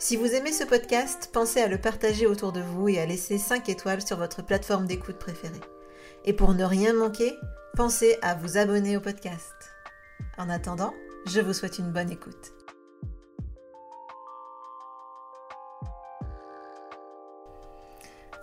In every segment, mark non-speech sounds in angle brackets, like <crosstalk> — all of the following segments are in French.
Si vous aimez ce podcast, pensez à le partager autour de vous et à laisser 5 étoiles sur votre plateforme d'écoute préférée. Et pour ne rien manquer, pensez à vous abonner au podcast. En attendant, je vous souhaite une bonne écoute.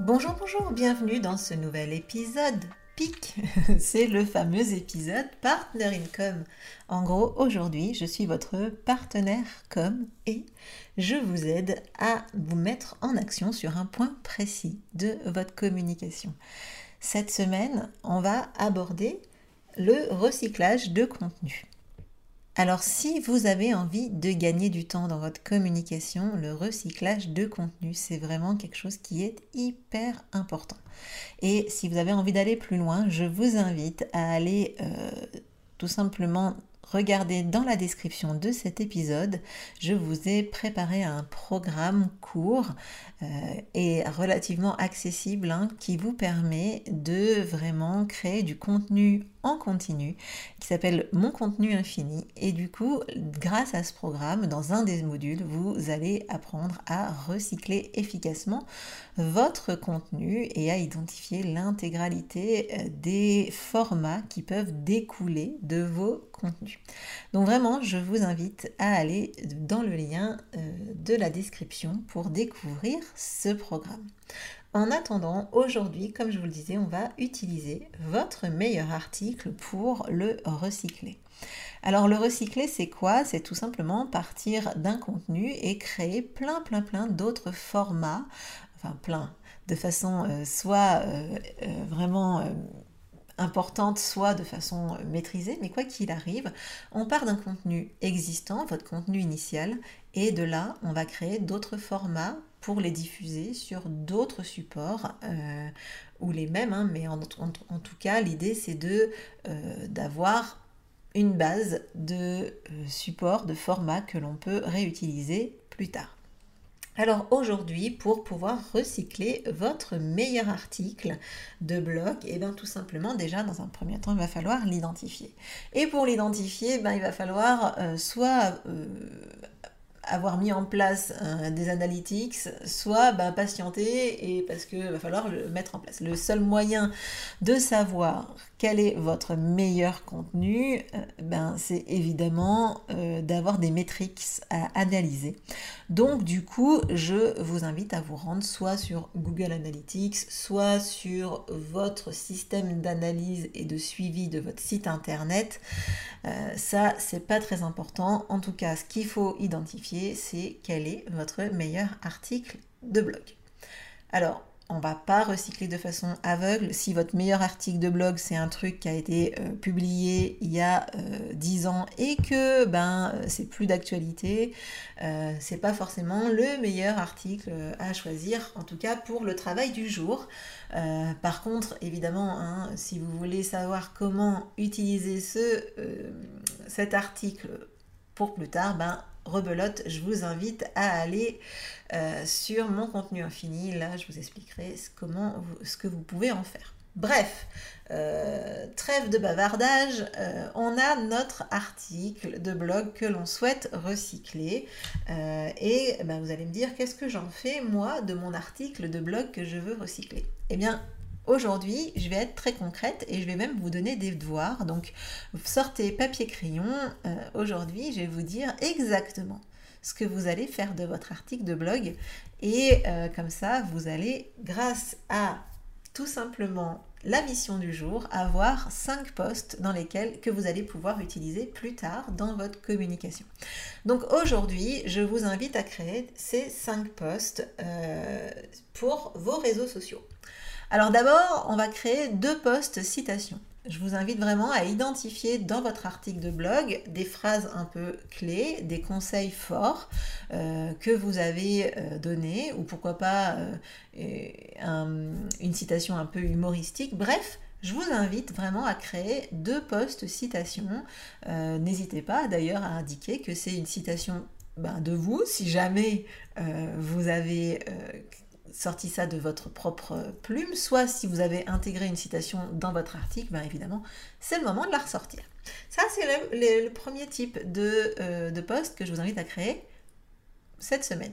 Bonjour, bonjour, bienvenue dans ce nouvel épisode PIC, <laughs> c'est le fameux épisode Partner Income. En gros, aujourd'hui, je suis votre partenaire com et je vous aide à vous mettre en action sur un point précis de votre communication. Cette semaine, on va aborder le recyclage de contenu. Alors si vous avez envie de gagner du temps dans votre communication, le recyclage de contenu, c'est vraiment quelque chose qui est hyper important. Et si vous avez envie d'aller plus loin, je vous invite à aller euh, tout simplement regardez dans la description de cet épisode, je vous ai préparé un programme court euh, et relativement accessible hein, qui vous permet de vraiment créer du contenu continu qui s'appelle Mon contenu infini. Et du coup, grâce à ce programme, dans un des modules, vous allez apprendre à recycler efficacement votre contenu et à identifier l'intégralité euh, des formats qui peuvent découler de vos contenus. Donc vraiment, je vous invite à aller dans le lien euh, de la description pour découvrir ce programme. En attendant, aujourd'hui, comme je vous le disais, on va utiliser votre meilleur article pour le recycler. Alors le recycler, c'est quoi? C'est tout simplement partir d'un contenu et créer plein, plein, plein d'autres formats, enfin plein, de façon euh, soit euh, euh, vraiment importante, soit de façon maîtrisée, mais quoi qu'il arrive, on part d'un contenu existant, votre contenu initial, et de là, on va créer d'autres formats pour les diffuser sur d'autres supports euh, ou les mêmes, hein, mais en, tout cas l'idée c'est de euh, d'avoir une base de euh, support, de format que l'on peut réutiliser plus tard. Alors aujourd'hui, pour pouvoir recycler votre meilleur article de blog, et eh bien tout simplement déjà dans un premier temps, il va falloir l'identifier. Et pour l'identifier, ben, il va falloir soit avoir mis en place euh, des analytics, soit bah, patienter et parce qu'il va falloir le mettre en place. Le seul moyen de savoir quel est votre meilleur contenu, euh, ben, c'est évidemment euh, d'avoir des métriques à analyser. Donc du coup, je vous invite à vous rendre soit sur Google Analytics, soit sur votre système d'analyse et de suivi de votre site internet. ça, c'est pas très important. En tout cas, ce qu'il faut identifier, c'est quel est votre meilleur article de blog. Alors, on va pas recycler de façon aveugle. Si votre meilleur article de blog, c'est un truc qui a été euh, publié il y a 10 euh, ans et que ben euh, c'est plus d'actualité, c'est pas forcément le meilleur article à choisir, en tout cas pour le travail du jour. par contre, évidemment, hein, si vous voulez savoir comment utiliser ce, cet article pour plus tard, ben rebelote, je vous invite à aller euh, sur mon contenu infini. Là, je vous expliquerai comment ce que vous pouvez en faire. Bref, euh, trêve de bavardage, euh, on a notre article de blog que l'on souhaite recycler. et ben, vous allez me dire, qu'est-ce que j'en fais, moi, de mon article de blog que je veux recycler? Eh bien, Aujourd'hui, je vais être très concrète et je vais même vous donner des devoirs. Donc, sortez papier crayon. Euh, aujourd'hui, je vais vous dire exactement ce que vous allez faire de votre article de blog. Et euh, comme ça, vous allez, grâce à tout simplement la mission du jour, avoir 5 posts dans lesquels que vous allez pouvoir utiliser plus tard dans votre communication. Donc aujourd'hui, je vous invite à créer ces 5 posts euh, pour vos réseaux sociaux. Alors d'abord, on va créer deux posts citations je vous invite vraiment à identifier dans votre article de blog des phrases un peu clés, des conseils forts euh, que vous avez euh, donnés, ou pourquoi pas euh, une citation un peu humoristique. Bref, je vous invite vraiment à créer deux posts citations. N'hésitez pas d'ailleurs à indiquer que c'est une citation ben, de vous, si jamais vous avez sorti ça de votre propre plume, soit si vous avez intégré une citation dans votre article, bien évidemment, c'est le moment de la ressortir. Ça, c'est le, premier type de, euh, post que je vous invite à créer cette semaine.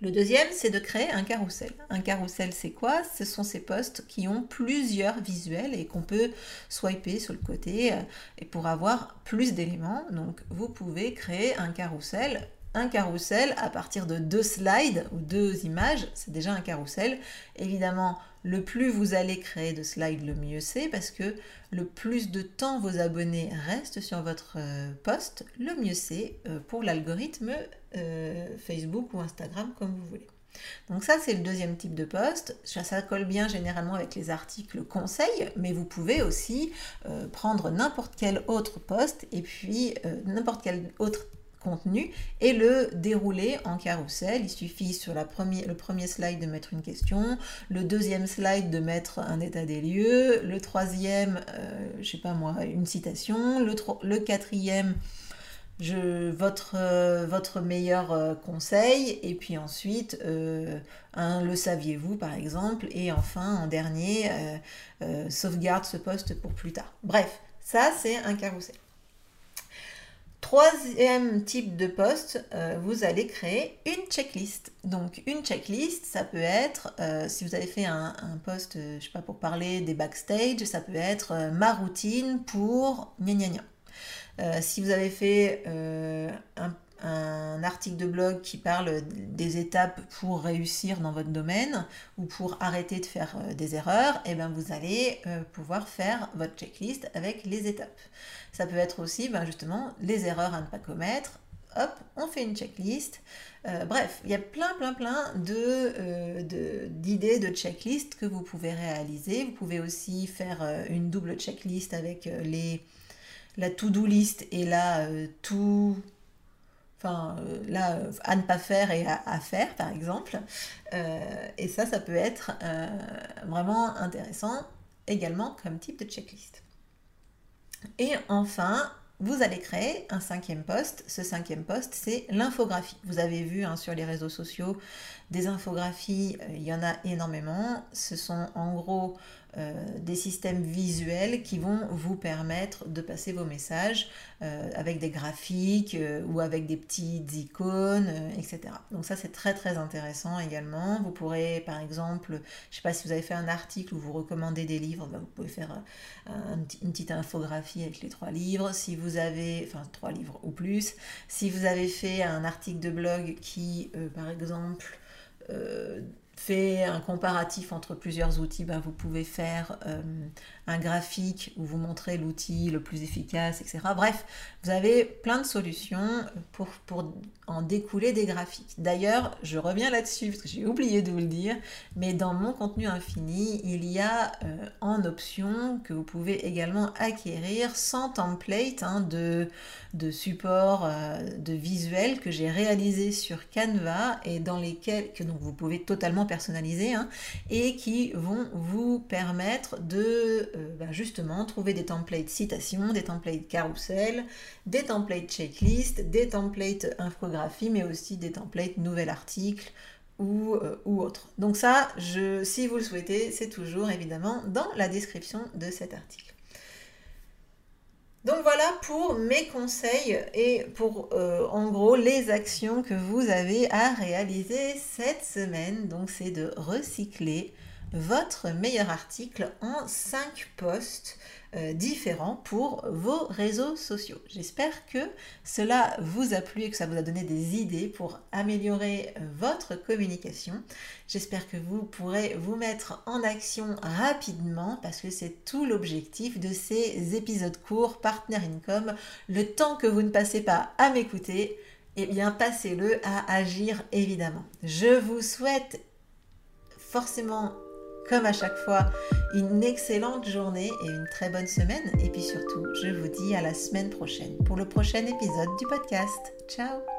Le deuxième, c'est de créer un carrousel. Un carrousel, c'est quoi? Ce sont ces posts qui ont plusieurs visuels et qu'on peut swiper sur le côté euh, et pour avoir plus d'éléments. Donc, vous pouvez créer un carrousel un carrousel à partir de deux slides ou deux images, c'est déjà un carrousel. Évidemment, le plus vous allez créer de slides, le mieux c'est parce que le plus de temps vos abonnés restent sur votre euh, post, le mieux c'est euh, pour l'algorithme euh, Facebook ou Instagram comme vous voulez. Donc ça, c'est le deuxième type de post. Ça, colle bien généralement avec les articles conseils, mais vous pouvez aussi prendre n'importe quel autre post et puis n'importe quel autre contenu et le dérouler en carrousel. Il suffit sur le premier slide de mettre une question, le deuxième slide de mettre un état des lieux, le troisième, euh, je sais pas moi, une citation, le, quatrième, euh, votre meilleur euh, conseil, et puis ensuite, un le saviez-vous par exemple, et enfin en dernier, sauvegarde ce poste pour plus tard. Bref, ça c'est un carrousel. Troisième type de poste, euh, vous allez créer une checklist. Donc une checklist, ça peut être, euh, si vous avez fait un, post, euh, je sais pas, pour parler des backstage, ça peut être ma routine pour gna gna gna. si vous avez fait un, article de blog qui parle des étapes pour réussir dans votre domaine ou pour arrêter de faire des erreurs, et eh bien vous allez pouvoir faire votre checklist avec les étapes. Ça peut être aussi ben, justement les erreurs à ne pas commettre. Hop, on fait une checklist. Euh, bref, il y a plein, plein, plein euh, d'idées de, de, checklist que vous pouvez réaliser. Vous pouvez aussi faire euh, une double checklist avec les, la to-do list et la tout enfin là à ne pas faire et à, faire par exemple et ça ça peut être vraiment intéressant également comme type de checklist et enfin, vous allez créer un cinquième poste. Ce cinquième poste, c'est l'infographie. Vous avez vu hein, sur les réseaux sociaux des infographies, euh, il y en a énormément. Ce sont en gros euh, des systèmes visuels qui vont vous permettre de passer vos messages euh, avec des graphiques euh, ou avec des petites icônes, etc. Donc ça c'est très très intéressant également. Vous pourrez par exemple, je ne sais pas si vous avez fait un article où vous recommandez des livres, ben, vous pouvez faire une petite infographie avec les trois livres. Si vous avez, enfin trois livres ou plus, si vous avez fait un article de blog qui par exemple fait un comparatif entre plusieurs outils, ben vous pouvez faire euh, un graphique où vous montrez l'outil le plus efficace, etc. Bref, vous avez plein de solutions pour, en découler des graphiques. D'ailleurs, je reviens là-dessus parce que j'ai oublié de vous le dire, mais dans mon contenu infini, il y a euh, en option que vous pouvez également acquérir 100 templates hein, de, de support euh, de visuels que j'ai réalisé sur Canva et dans lesquels vous pouvez totalement personnaliser hein, et qui vont vous permettre de euh, bah, justement trouver des templates citations, des templates carousel, des templates checklist, des templates infographie, mais aussi des templates nouvel article ou, euh, autre. Donc ça, si vous le souhaitez, c'est toujours évidemment dans la description de cet article. Donc voilà pour mes conseils et pour euh, en gros les actions que vous avez à réaliser cette semaine. Donc c'est de recycler votre meilleur article en 5 posts euh, différents pour vos réseaux sociaux. J'espère que cela vous a plu et que ça vous a donné des idées pour améliorer euh, votre communication. J'espère que vous pourrez vous mettre en action rapidement parce que c'est tout l'objectif de ces épisodes courts Partner Income. Le temps que vous ne passez pas à m'écouter, eh bien passez-le à agir évidemment. Je vous souhaite forcément comme à chaque fois, une excellente journée et une très bonne semaine. Et puis surtout, je vous dis à la semaine prochaine pour le prochain épisode du podcast. Ciao